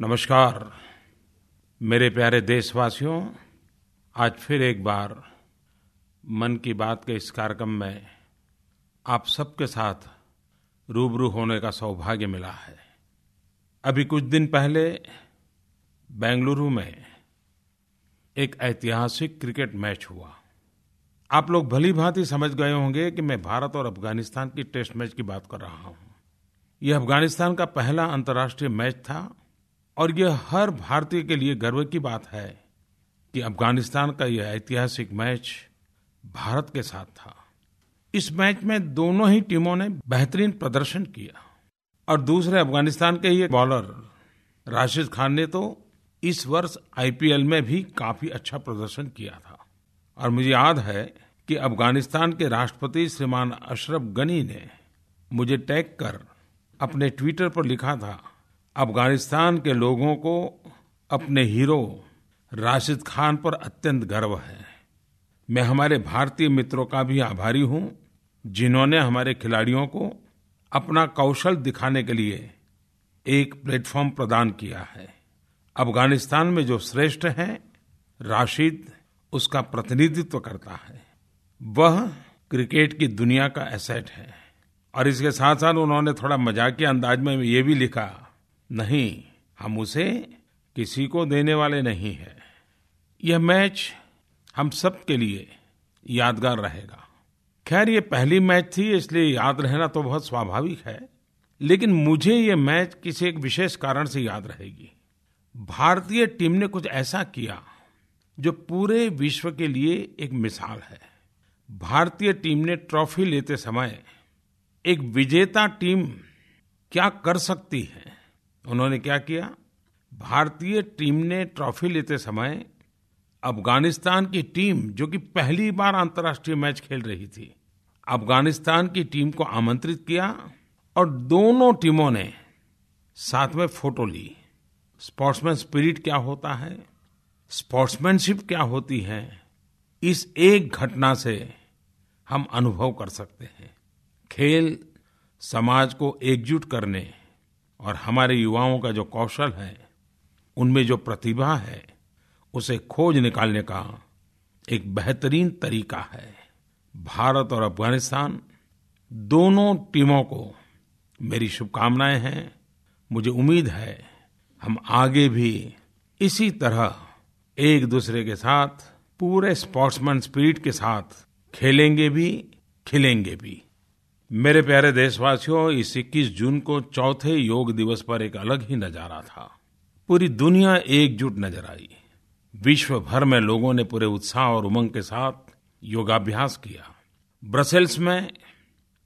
नमस्कार। मेरे प्यारे देशवासियों, आज फिर एक बार मन की बात के इस कार्यक्रम में आप सबके साथ रूबरू होने का सौभाग्य मिला है। अभी कुछ दिन पहले बेंगलुरु में एक ऐतिहासिक क्रिकेट मैच हुआ। आप लोग भली भांति समझ गए होंगे कि मैं भारत और अफ़गानिस्तान की टेस्ट मैच की बात कर रहा हूँ। यह अफ़गानिस्तान का पहला अंतर्राष्ट्रीय मैच था और यह हर भारतीय के लिए गर्व की बात है कि अफ़गानिस्तान का यह ऐतिहासिक मैच भारत के साथ था। इस मैच में दोनों ही टीमों ने बेहतरीन प्रदर्शन किया। और दूसरे अफ़गानिस्तान के ही बॉलर राशिद खान ने तो इस वर्ष आईपीएल में भी काफ़ी अच्छा प्रदर्शन किया था। और मुझे याद है कि अफ़गानिस्तान के राष्ट्रपति श्रीमान अशरफ गनी ने मुझे टैग कर अपने ट्विटर पर लिखा था अफ़गानिस्तान के लोगों को अपने हीरो राशिद खान पर अत्यंत गर्व है। मैं हमारे भारतीय मित्रों का भी आभारी हूँ, जिन्होंने हमारे खिलाड़ियों को अपना कौशल दिखाने के लिए एक प्लेटफॉर्म प्रदान किया है। अफ़गानिस्तान में जो श्रेष्ठ हैं, राशिद उसका प्रतिनिधित्व करता है। वह क्रिकेट की दुनिया का एसेट है। और इसके साथ साथ उन्होंने थोड़ा मजाकिया अंदाज में ये भी लिखा नहीं, हम उसे किसी को देने वाले नहीं हैं। यह मैच हम सब के लिए यादगार रहेगा। खैर, ये पहली मैच थी, इसलिए याद रहना तो बहुत स्वाभाविक है, लेकिन मुझे ये मैच किसी एक विशेष कारण से याद रहेगी। भारतीय टीम ने कुछ ऐसा किया जो पूरे विश्व के लिए एक मिसाल है। भारतीय टीम ने ट्रॉफी लेते समय एक विजेता टीम क्या कर सकती है? उन्होंने क्या किया? भारतीय टीम ने ट्रॉफी लेते समय अफ़गानिस्तान की टीम, जो कि पहली बार अंतर्राष्ट्रीय मैच खेल रही थी, अफ़गानिस्तान की टीम को आमंत्रित किया और दोनों टीमों ने साथ में फ़ोटो ली। स्पोर्ट्समैन स्पिरिट क्या होता है? स्पोर्ट्समैनशिप क्या होती है? इस एक घटना से हम अनुभव कर सकते हैं। खेल समाज को एकजुट करने और हमारे युवाओं का जो कौशल है, उनमें जो प्रतिभा है, उसे खोज निकालने का एक बेहतरीन तरीका है। भारत और अफ़गानिस्तान दोनों टीमों को मेरी शुभकामनाएँ हैं। मुझे उम्मीद है हम आगे भी इसी तरह एक दूसरे के साथ, पूरे स्पोर्ट्समैन स्पिरिट के साथ खेलेंगे भी, खिलेंगे भी। मेरे प्यारे देशवासियों, इस 21 जून को चौथे योग दिवस पर एक अलग ही नज़ारा था। पूरी दुनिया एकजुट नज़र आई। विश्व भर में लोगों ने पूरे उत्साह और उमंग के साथ योगाभ्यास किया। ब्रसेल्स में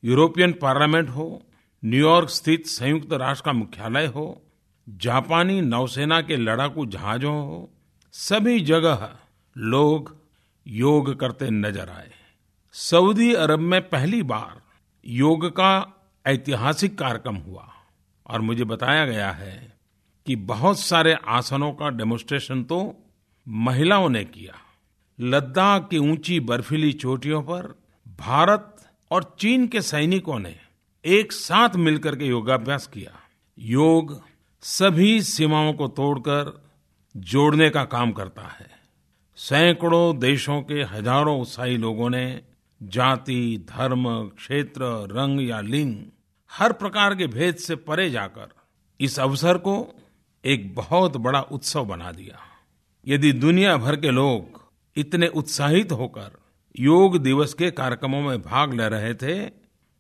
यूरोपियन पार्लियामेंट हो न्यूयॉर्क स्थित संयुक्त राष्ट्र का मुख्यालय हो, जापानी नौसेना के लड़ाकू जहाजों हो, सभी जगह लोग योग करते नज़र आए। सऊदी अरब में पहली बार योग का ऐतिहासिक कार्यक्रम हुआ और मुझे बताया गया है कि बहुत सारे आसनों का डेमोन्स्ट्रेशन तो महिलाओं ने किया। लद्दाख की ऊँची बर्फीली चोटियों पर भारत और चीन के सैनिकों ने एक साथ मिलकर के योगाभ्यास किया। योग सभी सीमाओं को तोड़कर जोड़ने का काम करता है। सैकड़ों देशों के हज़ारों उत्साही लोगों ने जाति, धर्म, क्षेत्र, रंग या लिंग, हर प्रकार के भेद से परे जाकर इस अवसर को एक बहुत बड़ा उत्सव बना दिया। यदि दुनिया भर के लोग इतने उत्साहित होकर योग दिवस के कार्यक्रमों में भाग ले रहे थे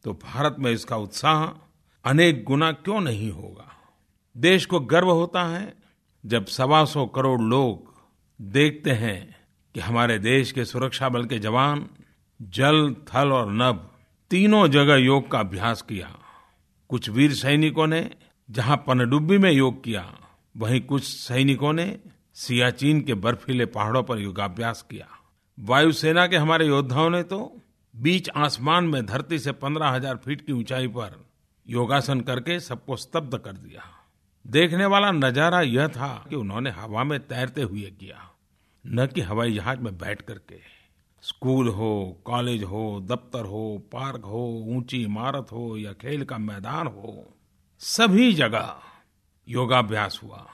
तो भारत में इसका उत्साह अनेक गुना क्यों नहीं होगा? देश को गर्व होता है जब सवा सौ करोड़ लोग देखते हैं कि हमारे देश के सुरक्षा बल के जवान जल, थल और नभ, तीनों जगह योग का अभ्यास किया। कुछ वीर सैनिकों ने, जहाँ पनडुब्बी में योग किया, वहीं कुछ सैनिकों ने सियाचिन के बर्फीले पहाड़ों पर योगाभ्यास किया। वायुसेना के हमारे योद्धाओं ने तो बीच आसमान में धरती से पंद्रह हज़ार फीट की ऊंचाई पर योगासन करके सबको स्तब्ध कर दिया। देखने वाला नज़ारा यह था कि उन्होंने हवा में तैरते हुए किया, न कि हवाई जहाज़ में बैठ करके। स्कूल हो, कॉलेज हो, दफ्तर हो, पार्क हो, ऊँची इमारत हो या खेल का मैदान हो, सभी जगह योगाभ्यास हुआ।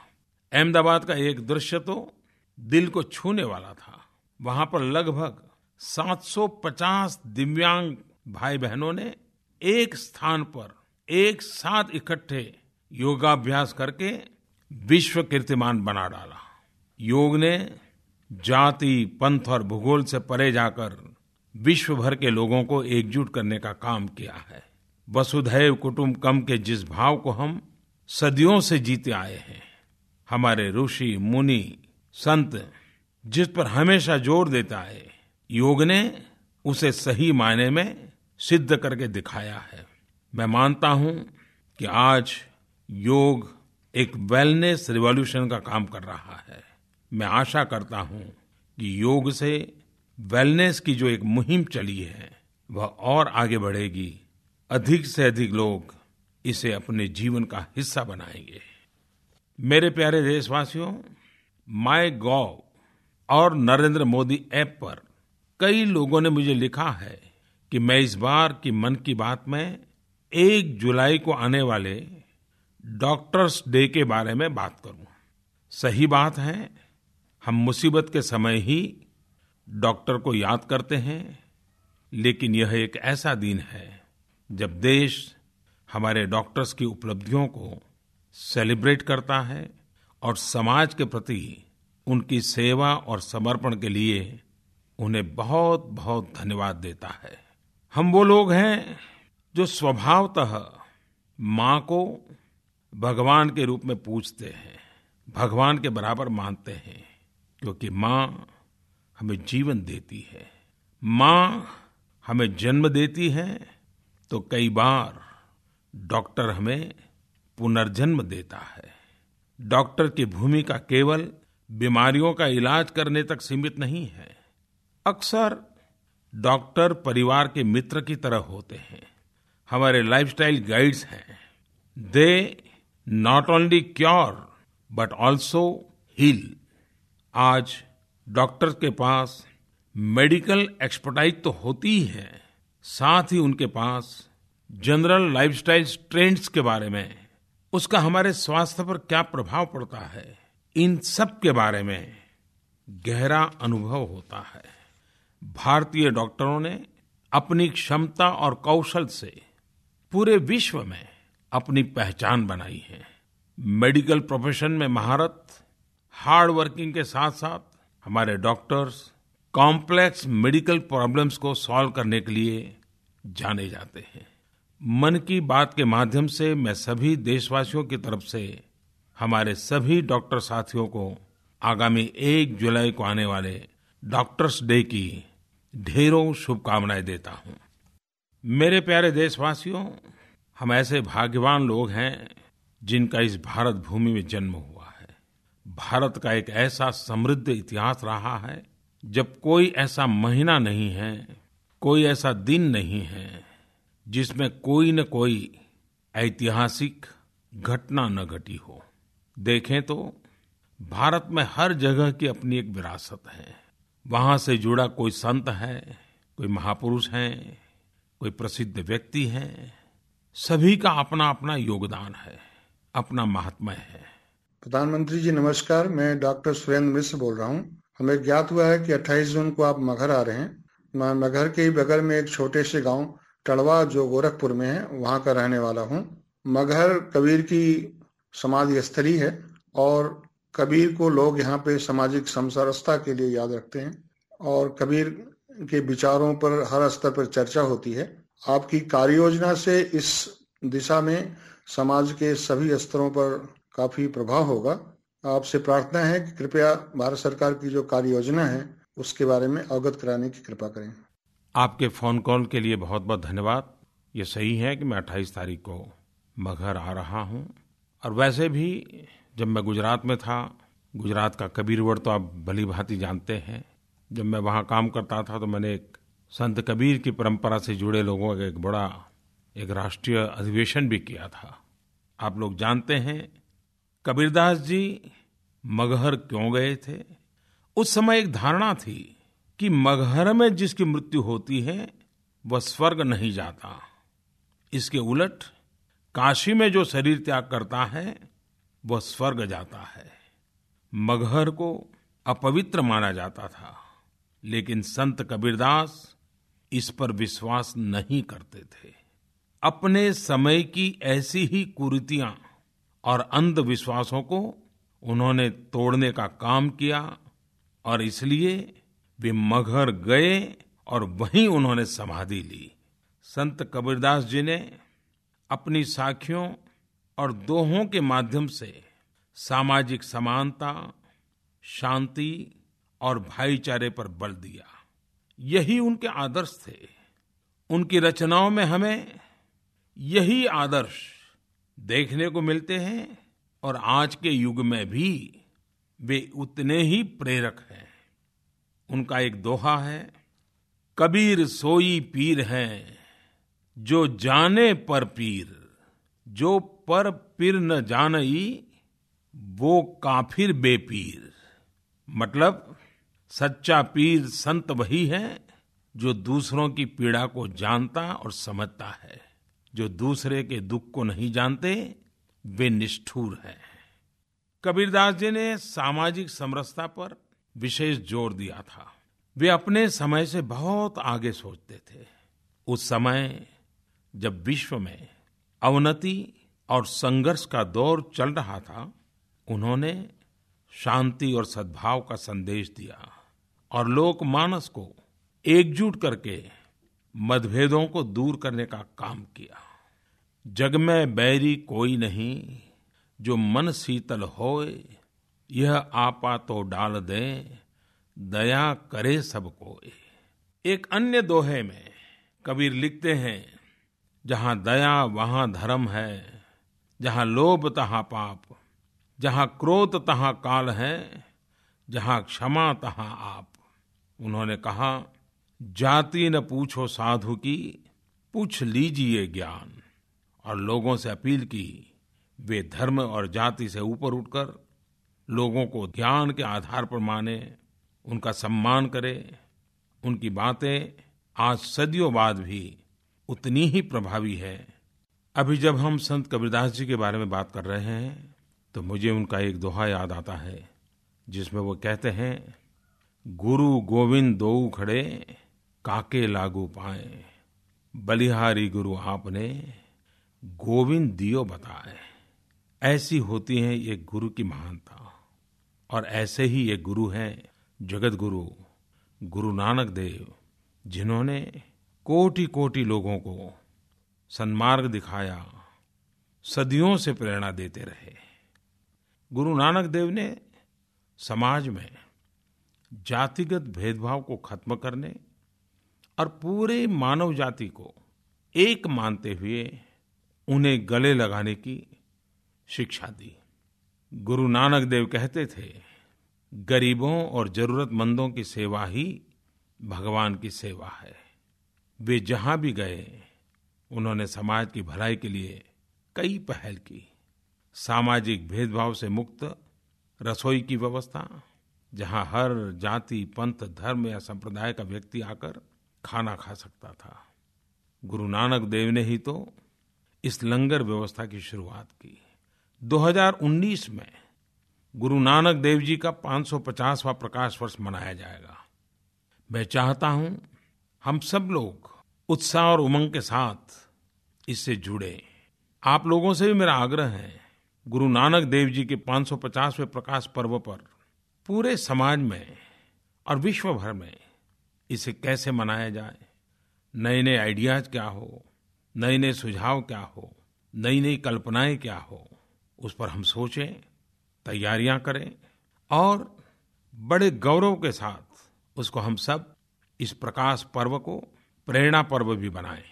अहमदाबाद का एक दृश्य तो दिल को छूने वाला था। वहाँ पर लगभग 750 दिव्यांग भाई बहनों ने एक स्थान पर एक साथ इकट्ठे योगाभ्यास करके विश्व कीर्तिमान बना डाला। योग ने जाति, पंथ और भूगोल से परे जाकर विश्व भर के लोगों को एकजुट करने का काम किया है। वसुधैव कुटुंबकम के जिस भाव को हम सदियों से जीते आए हैं, हमारे ऋषि, मुनि, संत, जिस पर हमेशा ज़ोर देता है, योग ने उसे सही मायने में सिद्ध करके दिखाया है। मैं मानता हूँ कि आज योग एक वेलनेस रिवॉल्यूशन का काम कर रहा है। मैं आशा करता हूँ कि योग से वेलनेस की जो एक मुहिम चली है, वह और आगे बढ़ेगी। अधिक से अधिक लोग इसे अपने जीवन का हिस्सा बनाएँगे। मेरे प्यारे देशवासियों, माय गॉव और नरेंद्र मोदी ऐप पर कई लोगों ने मुझे लिखा है कि मैं इस बार की मन की बात में एक जुलाई को आने वाले डॉक्टर्स डे के बारे में बात करूँ। सही बात है हम मुसीबत के समय ही डॉक्टर को याद करते हैं, लेकिन यह एक ऐसा दिन है जब देश हमारे डॉक्टर्स की उपलब्धियों को सेलिब्रेट करता है और समाज के प्रति उनकी सेवा और समर्पण के लिए उन्हें बहुत बहुत धन्यवाद देता है। हम वो लोग हैं जो स्वभावतः माँ को भगवान के रूप में पूछते हैं, भगवान के बराबर मानते हैं। क्योंकि माँ हमें जीवन देती है। माँ हमें जन्म देती है तो कई बार डॉक्टर हमें पुनर्जन्म देता है। डॉक्टर की भूमिका केवल बीमारियों का इलाज करने तक सीमित नहीं है। अक्सर डॉक्टर परिवार के मित्र की तरह होते हैं। हमारे लाइफस्टाइल गाइड्स हैं। They not only cure, but also heal. आज डॉक्टर के पास मेडिकल एक्सपर्टाइज तो होती ही है, साथ ही उनके पास जनरल लाइफस्टाइल ट्रेंड्स के बारे में, उसका हमारे स्वास्थ्य पर क्या प्रभाव पड़ता है, इन सब के बारे में गहरा अनुभव होता है। भारतीय डॉक्टरों ने अपनी क्षमता और कौशल से पूरे विश्व में अपनी पहचान बनाई है। मेडिकल प्रोफेशन में महारत हार्ड वर्किंग के साथ साथ हमारे डॉक्टर्स कॉम्प्लेक्स मेडिकल प्रॉब्लम्स को सॉल्व करने के लिए जाने जाते हैं। मन की बात के माध्यम से मैं सभी देशवासियों की तरफ़ से हमारे सभी डॉक्टर साथियों को आगामी एक जुलाई को आने वाले डॉक्टर्स डे की ढेरों शुभकामनाएँ देता हूँ। मेरे प्यारे देशवासियों, हम ऐसे भाग्यवान लोग हैं जिनका इस भारत भूमि में जन्म हुआ। भारत का एक ऐसा समृद्ध इतिहास रहा है, जब कोई ऐसा महीना नहीं है, कोई ऐसा दिन नहीं है, जिसमें कोई न कोई ऐतिहासिक घटना न घटी हो। देखें तो भारत में हर जगह की अपनी एक विरासत है। वहाँ से जुड़ा कोई संत है, कोई महापुरुष है, कोई प्रसिद्ध व्यक्ति है, सभी का अपना अपना योगदान है, अपना महात्मा है। प्रधानमंत्री जी, नमस्कार। मैं डॉक्टर सुरेंद्र मिश्र बोल रहा हूँ। हमें ज्ञात हुआ है कि 28 जून को आप मगहर आ रहे हैं। मगहर के बगल में एक छोटे से गाँव टड़वा जो गोरखपुर में है, वहाँ का रहने वाला हूँ। मगहर कबीर की समाधि स्थली है और कबीर को लोग यहाँ पे सामाजिक समसरसता के लिए याद रखते हैं और कबीर के विचारों पर हर स्तर पर चर्चा होती है। आपकी कार्य योजना से इस दिशा में समाज के सभी स्तरों पर काफ़ी प्रभाव होगा। आपसे प्रार्थना है कि कृपया भारत सरकार की जो कार्य योजना है, उसके बारे में अवगत कराने की कृपा करें। आपके फ़ोन कॉल के लिए बहुत बहुत धन्यवाद। ये सही है कि मैं अट्ठाईस तारीख को मगहर आ रहा हूँ। और वैसे भी जब मैं गुजरात में था, गुजरात का कबीर वर्ड तो आप भली भांति जानते हैं। जब मैं वहाँ काम करता था तो मैंने एक संत कबीर की परंपरा से जुड़े लोगों का एक बड़ा, एक राष्ट्रीय अधिवेशन भी किया था। आप लोग जानते हैं कबीरदास जी मगहर क्यों गए थे? उस समय एक धारणा थी कि मगहर में जिसकी मृत्यु होती है, वह स्वर्ग नहीं जाता। इसके उलट काशी में जो शरीर त्याग करता है, वह स्वर्ग जाता है। मगहर को अपवित्र माना जाता था, लेकिन संत कबीरदास इस पर विश्वास नहीं करते थे। अपने समय की ऐसी ही कुरीतियाँ और अंधविश्वासों को उन्होंने तोड़ने का काम किया और इसलिए वे मगहर गए और वहीं उन्होंने समाधि ली। संत कबीरदास जी ने अपनी साखियों और दोहों के माध्यम से सामाजिक समानता, शांति और भाईचारे पर बल दिया। यही उनके आदर्श थे। उनकी रचनाओं में हमें यही आदर्श देखने को मिलते हैं और आज के युग में भी वे उतने ही प्रेरक हैं। उनका एक दोहा है, कबीर सोई पीर है, जो जाने पर पीर, जो पर पीर न जानई, वो काफिर बेपीर। मतलब सच्चा पीर संत वही है, जो दूसरों की पीड़ा को जानता और समझता है। जो दूसरे के दुख को नहीं जानते, वे निष्ठुर हैं। कबीरदास जी ने सामाजिक समरसता पर विशेष ज़ोर दिया था। वे अपने समय से बहुत आगे सोचते थे। उस समय जब विश्व में अवनति और संघर्ष का दौर चल रहा था, उन्होंने शांति और सद्भाव का संदेश दिया और लोकमानस को एकजुट करके मतभेदों को दूर करने का काम किया। जग में बैरी कोई नहीं, जो मन शीतल होए, यह आपा तो डाल दे, दया करे सब कोई एक अन्य दोहे में कबीर लिखते हैं, जहाँ दया वहाँ धर्म है, जहाँ लोभ तहां पाप, जहाँ क्रोध तहां काल है, जहाँ क्षमा तहां आप। उन्होंने कहा, जाति न पूछो साधु की, पूछ लीजिए ज्ञान। और लोगों से अपील की, वे धर्म और जाति से ऊपर उठकर लोगों को ज्ञान के आधार पर माने, उनका सम्मान करे, उनकी बातें आज सदियों बाद भी उतनी ही प्रभावी है। अभी जब हम संत कबीरदास जी के बारे में बात कर रहे हैं तो मुझे उनका एक दोहा याद आता है, जिसमें वो कहते हैं, गुरु गोविंद दो खड़े, काके लागू पाए, बलिहारी गुरु आपने गोविंद दियो बताए, ऐसी होती है ये गुरु की महानता, और ऐसे ही ये गुरु हैं जगत गुरु गुरु नानक देव, जिन्होंने कोटि कोटि लोगों को सन्मार्ग दिखाया, सदियों से प्रेरणा देते रहे। गुरु नानक देव ने समाज में जातिगत भेदभाव को खत्म करने और पूरे मानव जाति को एक मानते हुए उन्हें गले लगाने की शिक्षा दी। गुरु नानक देव कहते थे, गरीबों और जरूरतमंदों की सेवा ही भगवान की सेवा है। वे जहाँ भी गए, उन्होंने समाज की भलाई के लिए कई पहल की। सामाजिक भेदभाव से मुक्त रसोई की व्यवस्था, जहाँ हर जाति, पंथ, धर्म या संप्रदाय का व्यक्ति आकर खाना खा सकता था। गुरु नानक देव ने ही तो इस लंगर व्यवस्था की शुरुआत की। 2019 में गुरु नानक देव जी का 550वां प्रकाश वर्ष मनाया जाएगा। मैं चाहता हूँ हम सब लोग उत्साह और उमंग के साथ इससे जुड़े। आप लोगों से भी मेरा आग्रह है, गुरु नानक देव जी के 550वें प्रकाश पर्व पर पूरे समाज में और विश्व भर में इसे कैसे मनाया जाए नए नए आइडियाज़ क्या हो नए नए सुझाव क्या हो? नई नई कल्पनाएँ क्या हो? उस पर हम सोचें, तैयारियाँ करें और बड़े गौरव के साथ उसको हम सब इस प्रकाश पर्व को प्रेरणा पर्व भी बनाएँ।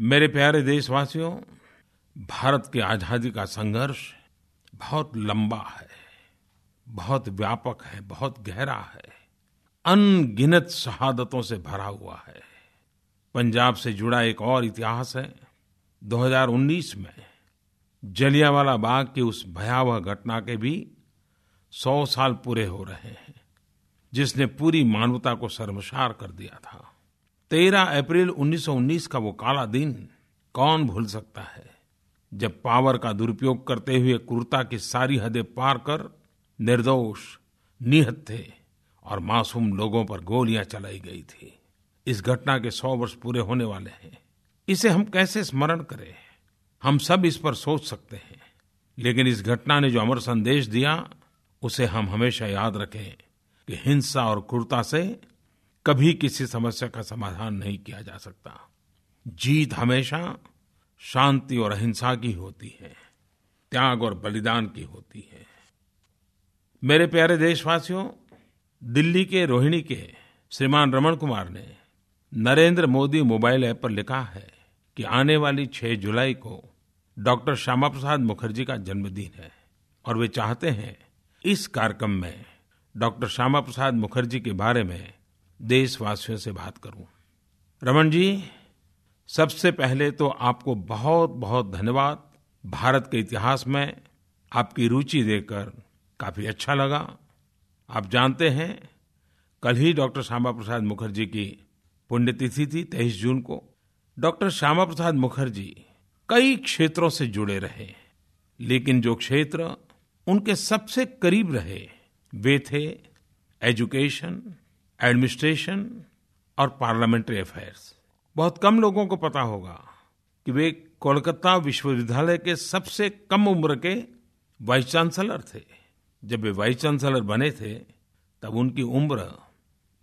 मेरे प्यारे देशवासियों, भारत की आज़ादी का संघर्ष बहुत लंबा है, बहुत व्यापक है, बहुत गहरा है, अनगिनत शहादतों से भरा हुआ है। पंजाब से जुड़ा एक और इतिहास है। 2019 में जलियांवाला बाग की उस भयावह घटना के भी सौ साल पूरे हो रहे हैं, जिसने पूरी मानवता को शर्मसार कर दिया था। 13 अप्रैल 1919 का वो काला दिन कौन भूल सकता है, जब पावर का दुरुपयोग करते हुए क्रूरता की सारी हदें पार कर निर्दोष निहत थे और मासूम लोगों पर गोलियाँ चलाई गई थी। इस घटना के सौ वर्ष पूरे होने वाले हैं। इसे हम कैसे स्मरण करें? हम सब इस पर सोच सकते हैं। लेकिन इस घटना ने जो अमर संदेश दिया, उसे हम हमेशा याद रखें कि हिंसा और क्रूरता से कभी किसी समस्या का समाधान नहीं किया जा सकता। जीत हमेशा शांति और अहिंसा की होती है, त्याग और बलिदान की होती है। मेरे प्यारे देशवासियों, दिल्ली के रोहिणी के श्रीमान रमन कुमार ने नरेंद्र मोदी मोबाइल ऐप पर लिखा है कि आने वाली 6 जुलाई को डॉक्टर श्यामा प्रसाद मुखर्जी का जन्मदिन है और वे चाहते हैं इस कार्यक्रम में डॉक्टर श्यामा प्रसाद मुखर्जी के बारे में देशवासियों से बात करूँ। रमन जी, सबसे पहले तो आपको बहुत बहुत धन्यवाद। भारत के इतिहास में आपकी रुचि देकर काफ़ी अच्छा लगा। आप जानते हैं, कल ही डॉक्टर श्यामा प्रसाद मुखर्जी की पुण्यतिथि थी तेईस जून को। डॉक्टर श्यामा प्रसाद मुखर्जी कई क्षेत्रों से जुड़े रहे, लेकिन जो क्षेत्र उनके सबसे करीब रहे, वे थे एजुकेशन, एडमिनिस्ट्रेशन और पार्लियामेंट्री अफेयर्स। बहुत कम लोगों को पता होगा कि वे कोलकाता विश्वविद्यालय के सबसे कम उम्र के वाइस चांसलर थे। जब वे वाइस चांसलर बने थे, तब उनकी उम्र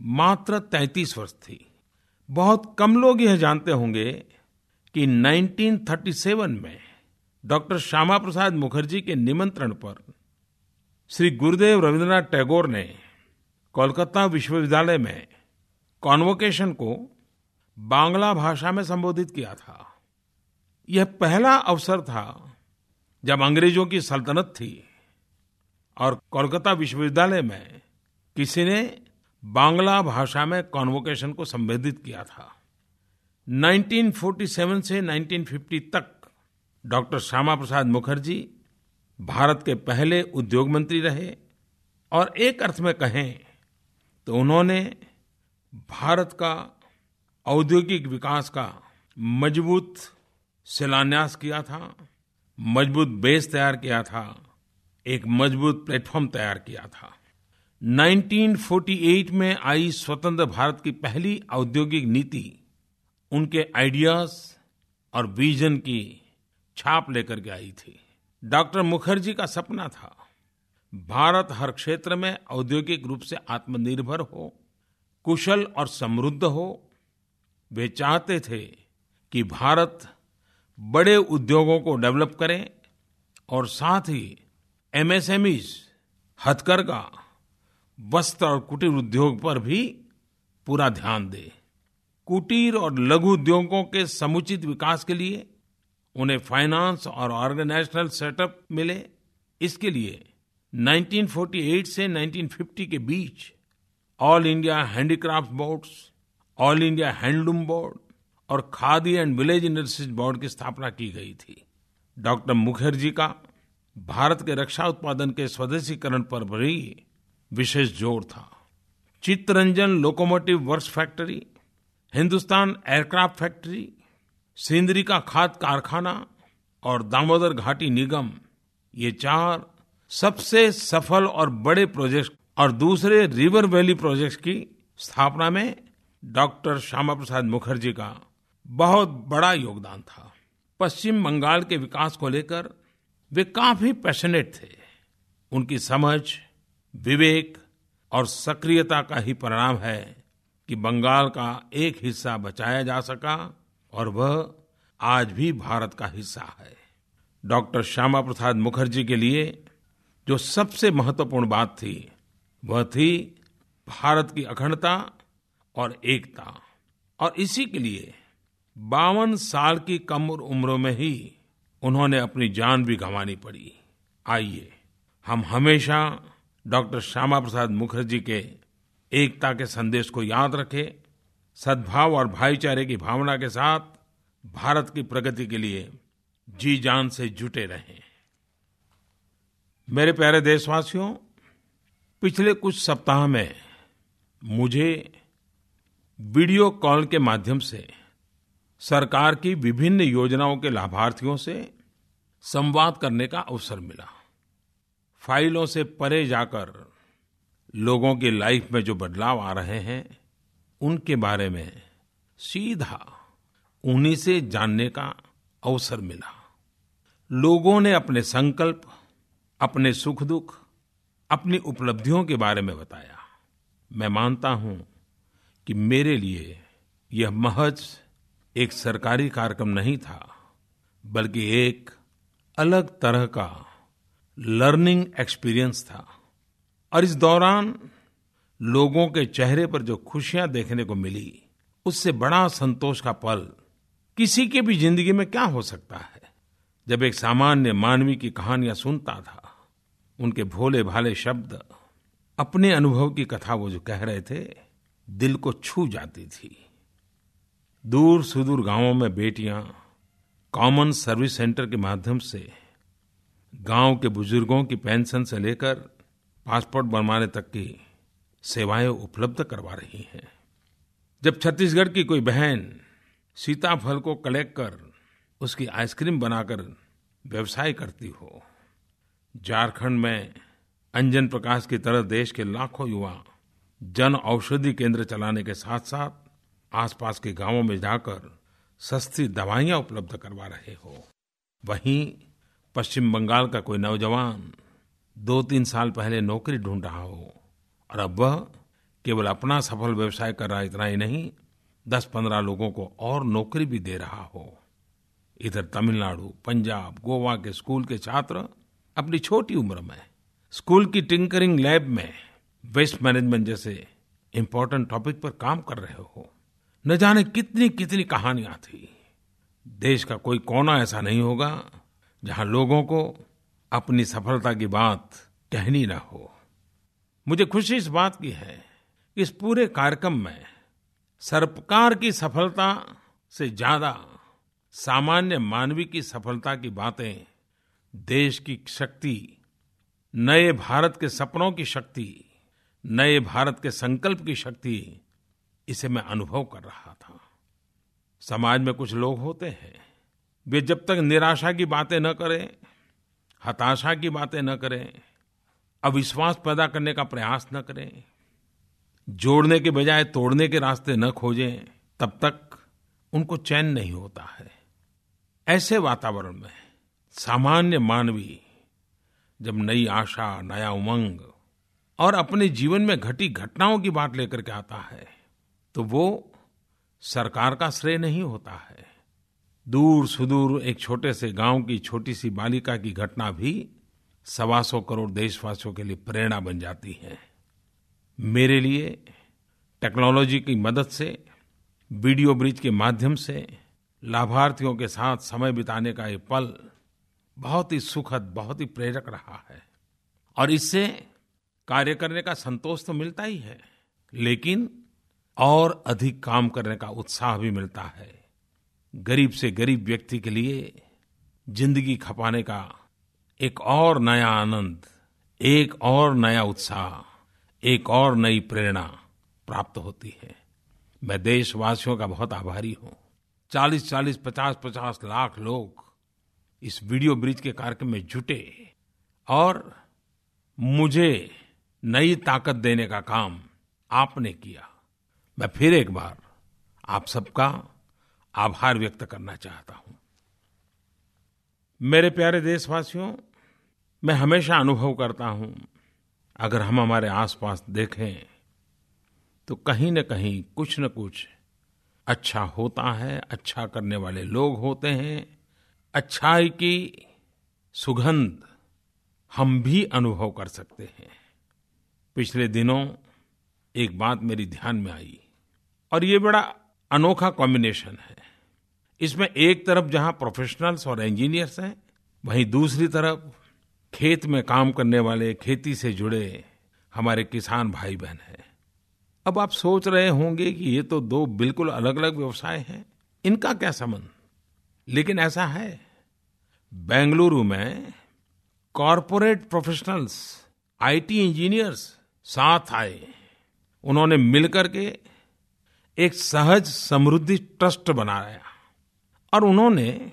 मात्र 33 वर्ष थी। बहुत कम लोग यह जानते होंगे कि 1937 में डॉक्टर श्यामा प्रसाद मुखर्जी के निमंत्रण पर श्री गुरुदेव रविन्द्रनाथ टैगोर ने कोलकाता विश्वविद्यालय में कॉन्वोकेशन को बांग्ला भाषा में संबोधित किया था। यह पहला अवसर था जब अंग्रेज़ों की सल्तनत थी और कोलकाता विश्वविद्यालय में किसी ने बांग्ला भाषा में कॉन्वोकेशन को संबोधित किया था। 1947 से 1950 तक डॉक्टर श्यामा प्रसाद मुखर्जी भारत के पहले उद्योग मंत्री रहे और एक अर्थ में कहें तो उन्होंने भारत का औद्योगिक विकास का मज़बूत शिलान्यास किया था, मज़बूत बेस तैयार किया था, एक मज़बूत प्लेटफॉर्म तैयार किया था। 1948 में आई स्वतंत्र भारत की पहली औद्योगिक नीति, उनके आइडियाज़ और विजन की छाप लेकर के आई थी। डॉक्टर मुखर्जी का सपना था, भारत हर क्षेत्र में औद्योगिक रूप से आत्मनिर्भर हो, कुशल और समृद्ध हो। वे चाहते थे कि भारत बड़े उद्योगों को डेवलप करे और साथ ही एमएसएमईज, हथकरघा वस्त्र और कुटीर उद्योग पर भी पूरा ध्यान दे। कुटीर और लघु उद्योगों के समुचित विकास के लिए उन्हें फाइनेंस और ऑर्गेनाइजेशनल सेटअप मिले। इसके लिए 1948 से 1950 के बीच all India handicraft boards all India handloom board और khadi and village industries board की स्थापना की गई थी। डॉक्टर मुखर्जी का भारत के रक्षा उत्पादन के स्वदेशीकरण पर भी विशेष ज़ोर था। Chittaranjan locomotive works factory, Hindustan aircraft factory, Sindri का खाद कारखाना और दामोदर घाटी निगम, ये चार सबसे सफल और बड़े प्रोजेक्ट और दूसरे रिवर वैली प्रोजेक्ट्स की स्थापना में डॉक्टर श्यामा प्रसाद मुखर्जी का बहुत बड़ा योगदान था। पश्चिम बंगाल के विकास को लेकर वे काफ़ी पैशनेट थे। उनकी समझ विवेक और सक्रियता का ही परिणाम है कि बंगाल का एक हिस्सा बचाया जा सका और वह आज भी भारत का हिस्सा है। डॉक्टर श्यामा प्रसाद मुखर्जी के लिए जो सबसे महत्वपूर्ण बात थी, वह थी भारत की अखंडता और एकता। और इसी के लिए बावन साल की कम उम्र में ही उन्होंने अपनी जान भी गंवानी पड़ी। आइए, हम हमेशा डॉक्टर श्यामा प्रसाद मुखर्जी के एकता के संदेश को याद रखें, सद्भाव और भाईचारे की भावना के साथ भारत की प्रगति के लिए जी जान से जुटे रहें। मेरे प्यारे देशवासियों, पिछले कुछ सप्ताह में मुझे वीडियो कॉल के माध्यम से सरकार की विभिन्न योजनाओं के लाभार्थियों से संवाद करने का अवसर मिला। फाइलों से परे जाकर लोगों की लाइफ में जो बदलाव आ रहे हैं, उनके बारे में सीधा उन्हीं से जानने का अवसर मिला। लोगों ने अपने संकल्प, अपने सुख दुख अपनी उपलब्धियों के बारे में बताया। मैं मानता हूँ कि मेरे लिए यह महज एक सरकारी कार्यक्रम नहीं था, बल्कि एक अलग तरह का लर्निंग एक्सपीरियंस था। और इस दौरान लोगों के चेहरे पर जो खुशियाँ देखने को मिली, उससे बड़ा संतोष का पल किसी के भी ज़िंदगी में क्या हो सकता है? जब एक सामान्य मानवी की कहानियाँ सुनता था, उनके भोले भाले शब्द अपने अनुभव की कथा वो जो कह रहे थे, दिल को छू जाती थी। दूर सुदूर गाँवों में बेटियाँ कॉमन सर्विस सेंटर के माध्यम से गाँव के बुज़ुर्गों की पेंशन से लेकर पासपोर्ट बनवाने तक की सेवाएँ उपलब्ध करवा रही हैं। जब छत्तीसगढ़ की कोई बहन सीताफल को कलेक्ट कर उसकी आइसक्रीम बनाकर व्यवसाय करती हो, झारखंड में अंजन प्रकाश की तरह देश के लाखों युवा जन औषधि केंद्र चलाने के साथ साथ आसपास के गाँवों में जाकर सस्ती दवाइयाँ उपलब्ध करवा रहे हो। वहीं पश्चिम बंगाल का कोई नौजवान दो तीन साल पहले नौकरी ढूंढ रहा हो और अब वह केवल अपना सफल व्यवसाय कर रहा इतना ही नहीं दस पंद्रह लोगों को और नौकरी भी दे रहा हो। इधर तमिलनाडु, पंजाब, गोवा के स्कूल के छात्र अपनी छोटी उम्र में, स्कूल की टिंकरिंग लैब में वेस्ट मैनेजमेंट जैसे इंपॉर्टेंट टॉपिक पर काम कर रहे हो। न जाने कितनी कितनी कहानियाँ थी। देश का कोई कोना ऐसा नहीं होगा जहाँ लोगों को अपनी सफलता की बात कहनी ना हो। मुझे खुशी इस बात की है कि इस पूरे कार्यक्रम में सरकार की सफलता से ज़्यादा सामान्य मानवी की सफलता की बातें, देश की शक्ति, नए भारत के सपनों की शक्ति, नए भारत के संकल्प की शक्ति, इसे मैं अनुभव कर रहा था। समाज में कुछ लोग होते हैं वे जब तक निराशा की बातें न करें, हताशा की बातें न करें, अविश्वास पैदा करने का प्रयास न करें, जोड़ने के बजाय तोड़ने के रास्ते न खोजें, तब तक उनको चैन नहीं होता है। ऐसे वातावरण में सामान्य मानवी जब नई आशा, नया उमंग और अपने जीवन में घटी घटनाओं की बात लेकर के आता है तो वो सरकार का श्रेय नहीं होता है। दूर सुदूर एक छोटे से गाँव की छोटी सी बालिका की घटना भी सवा सौ करोड़ देशवासियों के लिए प्रेरणा बन जाती है। मेरे लिए, टेक्नोलॉजी की मदद से, वीडियो ब्रिज के माध्यम से, लाभार्थियों के साथ समय बिताने का ये पल बहुत ही सुखद, बहुत ही प्रेरक रहा है। और इससे कार्य करने का संतोष तो मिलता ही है, लेकिन और अधिक काम करने का उत्साह भी मिलता है। गरीब से गरीब व्यक्ति के लिए ज़िंदगी खपाने का एक और नया आनंद, एक और नया उत्साह, एक और नई प्रेरणा प्राप्त होती है। मैं देशवासियों का बहुत आभारी हूँ। चालीस चालीस पचास पचास लाख लोग इस वीडियो ब्रिज के कार्यक्रम में जुटे और मुझे नई ताकत देने का काम आपने किया। मैं फिर एक बार आप सबका आभार व्यक्त करना चाहता हूँ। मेरे प्यारे देशवासियों, मैं हमेशा अनुभव करता हूँ, अगर हम हमारे आसपास देखें तो कहीं न कहीं कुछ न कुछ अच्छा होता है अच्छा करने वाले लोग होते हैं, अच्छाई की सुगंध हम भी अनुभव कर सकते हैं। पिछले दिनों एक बात मेरी ध्यान में आई, और ये बड़ा अनोखा कॉम्बिनेशन है। इसमें एक तरफ़ जहाँ प्रोफेशनल्स और इंजीनियर्स हैं, वहीं दूसरी तरफ़ खेत में काम करने वाले, खेती से जुड़े हमारे किसान भाई बहन हैं। अब आप सोच रहे होंगे कि ये तो दो बिल्कुल अलग अलग व्यवसाय हैं, इनका क्या संबंध? लेकिन ऐसा है, बेंगलुरु में कॉरपोरेट प्रोफेशनल्स आईटी इंजीनियर्स साथ आए। उन्होंने मिलकर के एक सहज समृद्धि ट्रस्ट बनाया और उन्होंने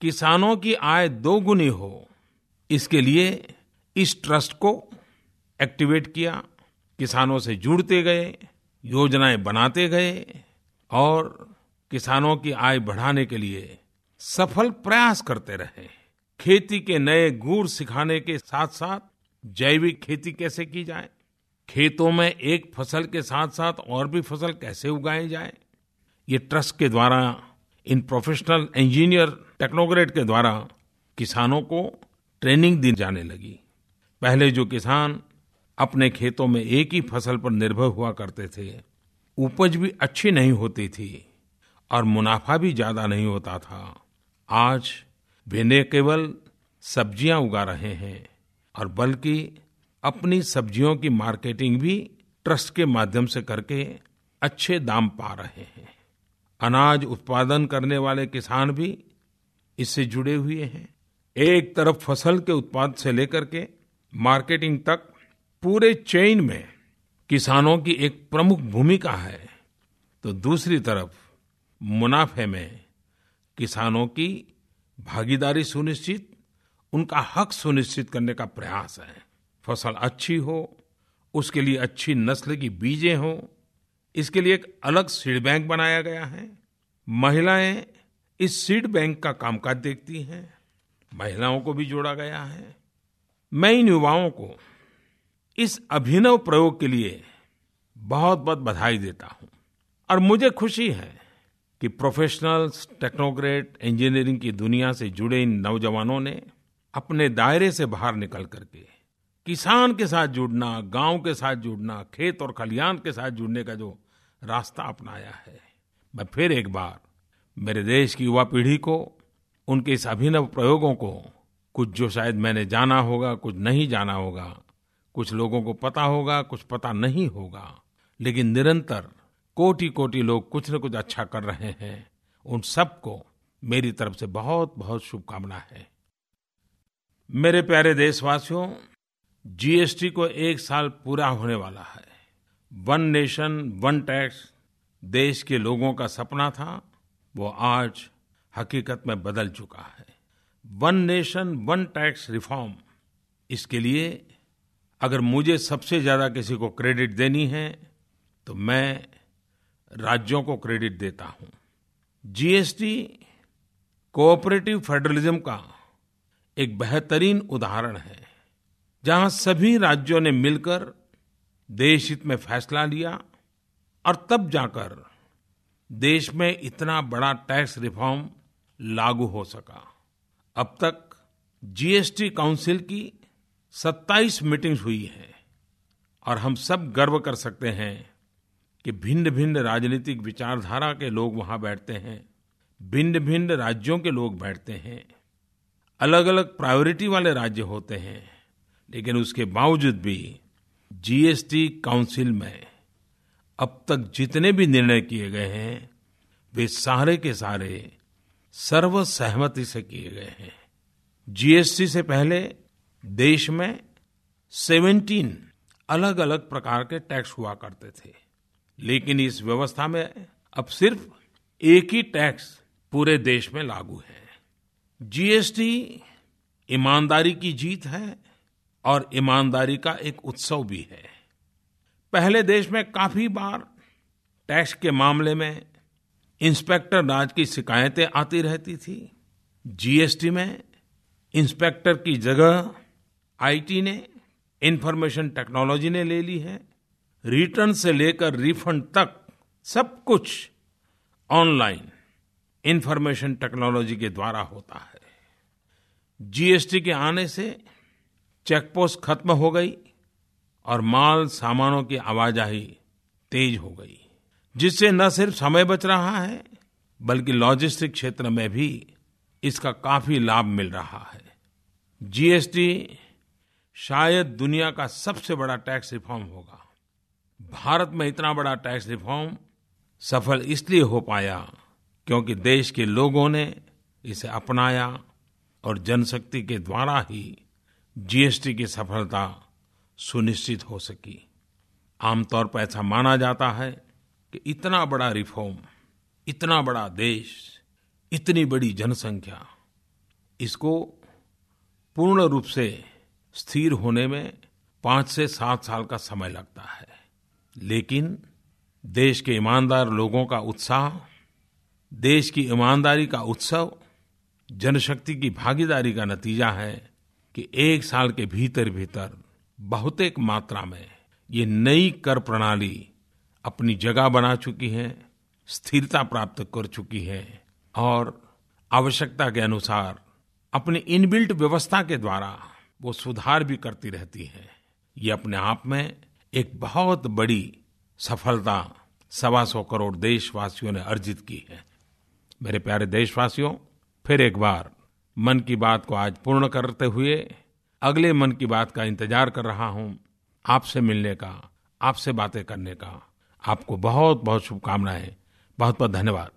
किसानों की आय दोगुनी हो, इसके लिए इस ट्रस्ट को एक्टिवेट किया। किसानों से जुड़ते गए, योजनाएँ बनाते गए और किसानों की आय बढ़ाने के लिए सफल प्रयास करते रहे। खेती के नए गुण सिखाने के साथ साथ जैविक खेती कैसे की जाए? खेतों में एक फ़सल के साथ साथ और भी फ़सल कैसे उगाए जाए? ये ट्रस्ट के द्वारा, इन प्रोफेशनल इंजीनियर टेक्नोक्रेट के द्वारा किसानों को ट्रेनिंग दी जाने लगी। पहले जो किसान अपने खेतों में एक ही फ़सल पर निर्भर हुआ करते थे, उपज भी अच्छी नहीं होती थी और मुनाफा भी ज़्यादा नहीं होता था। आज वे न केवल सब्ज़ियाँ उगा रहे हैं और बल्कि अपनी सब्जियों की मार्केटिंग भी ट्रस्ट के माध्यम से करके अच्छे दाम पा रहे हैं। अनाज उत्पादन करने वाले किसान भी इससे जुड़े हुए हैं। एक तरफ़ फ़सल के उत्पाद से लेकर के मार्केटिंग तक पूरे चेन में किसानों की एक प्रमुख भूमिका है तो दूसरी तरफ़ मुनाफे में किसानों की भागीदारी सुनिश्चित, उनका हक सुनिश्चित करने का प्रयास है। फ़सल अच्छी हो, उसके लिए अच्छी नस्ल की बीजें हो, इसके लिए एक अलग सीड बैंक बनाया गया है। महिलाएँ इस सीड बैंक का कामकाज देखती हैं। महिलाओं को भी जोड़ा गया है। मैं इन युवाओं को इस अभिनव प्रयोग के लिए बहुत बहुत बधाई देता हूँ। और मुझे खुशी है कि प्रोफेशनल्स, टेक्नोक्रेट, इंजीनियरिंग की दुनिया से जुड़े इन नौजवानों ने अपने दायरे से बाहर निकल करके किसान के साथ जुड़ना, गाँव के साथ जुड़ना, खेत और खलियान के साथ जुड़ने का जो रास्ता अपनाया है। मैं फिर एक बार मेरे देश की युवा पीढ़ी को, उनके इस अभिनव प्रयोगों को, कुछ जो शायद मैंने जाना होगा, कुछ नहीं जाना होगा, कुछ लोगों को पता होगा, कुछ पता नहीं होगा, लेकिन निरंतर कोटि कोटि लोग कुछ न कुछ अच्छा कर रहे हैं। उन सबको मेरी तरफ़ से बहुत बहुत शुभकामना है। मेरे प्यारे देशवासियों जीएसटी को एक साल पूरा होने वाला है। वन नेशन वन टैक्स देश के लोगों का सपना था, वो आज हकीकत में बदल चुका है। One nation one tax reform इसके लिए अगर मुझे सबसे ज़्यादा किसी को क्रेडिट देनी है तो मैं राज्यों को क्रेडिट देता हूँ। जीएसटी कोऑपरेटिव फेडरलिज्म का एक बेहतरीन उदाहरण है। जहाँ सभी राज्यों ने मिलकर देश हित में फैसला लिया और तब जाकर देश में इतना बड़ा टैक्स रिफॉर्म लागू हो सका। अब तक जीएसटी काउंसिल की 27 मीटिंग्स हुई हैं और हम सब गर्व कर सकते हैं कि भिन्न भिन्न राजनीतिक विचारधारा के लोग वहाँ बैठते हैं भिन्न भिन्न राज्यों के लोग बैठते हैं अलग अलग प्रायोरिटी वाले राज्य होते हैं। लेकिन उसके बावजूद भी जीएसटी काउंसिल में अब तक जितने भी निर्णय किए गए हैं, वे सारे के सारे सर्वसहमति से किए गए हैं। जीएसटी से पहले देश में 17 अलग अलग प्रकार के टैक्स हुआ करते थे। लेकिन इस व्यवस्था में अब सिर्फ़ एक ही टैक्स पूरे देश में लागू है। जीएसटी ईमानदारी की जीत है और ईमानदारी का एक उत्सव भी है। पहले देश में काफ़ी बार टैक्स के मामले में इंस्पेक्टर राज की शिकायतें आती रहती थी। जीएसटी में इंस्पेक्टर की जगह आईटी ने, इंफॉर्मेशन टेक्नोलॉजी ने ले ली है। रिटर्न से लेकर रिफंड तक सब कुछ ऑनलाइन इंफॉर्मेशन टेक्नोलॉजी के द्वारा होता है। जीएसटी के आने से चेकपोस्ट खत्म हो गई और माल सामानों की आवाजाही तेज हो गई, जिससे न सिर्फ़ समय बच रहा है, बल्कि लॉजिस्टिक क्षेत्र में भी इसका काफ़ी लाभ मिल रहा है। जीएसटी शायद दुनिया का सबसे बड़ा टैक्स रिफॉर्म होगा। भारत में इतना बड़ा टैक्स रिफॉर्म सफल इसलिए हो पाया क्योंकि देश के लोगों ने इसे अपनाया और जनशक्ति के द्वारा ही जीएसटी की सफलता सुनिश्चित हो सकी। आमतौर पर ऐसा माना जाता है कि इतना बड़ा रिफॉर्म, इतना बड़ा देश, इतनी बड़ी जनसंख्या, इसको पूर्ण रूप से स्थिर होने में पाँच से सात साल का समय लगता है। लेकिन देश के ईमानदार लोगों का उत्साह, देश की ईमानदारी का उत्सव, जनशक्ति की भागीदारी का नतीजा है कि एक साल के भीतर भीतर बहुतेक मात्रा में ये नई कर प्रणाली अपनी जगह बना चुकी है, स्थिरता प्राप्त कर चुकी है और आवश्यकता के अनुसार अपनी इनबिल्ट व्यवस्था के द्वारा वो सुधार भी करती रहती है। ये अपने आप में एक बहुत बड़ी सफलता सवा सौ करोड़ देशवासियों ने अर्जित की है। मेरे प्यारे देशवासियों, फिर एक बार मन की बात को आज पूर्ण करते हुए अगले मन की बात का इंतज़ार कर रहा हूँ आपसे मिलने का, आपसे बातें करने का। आपको बहुत बहुत शुभकामनाएँ। बहुत बहुत धन्यवाद।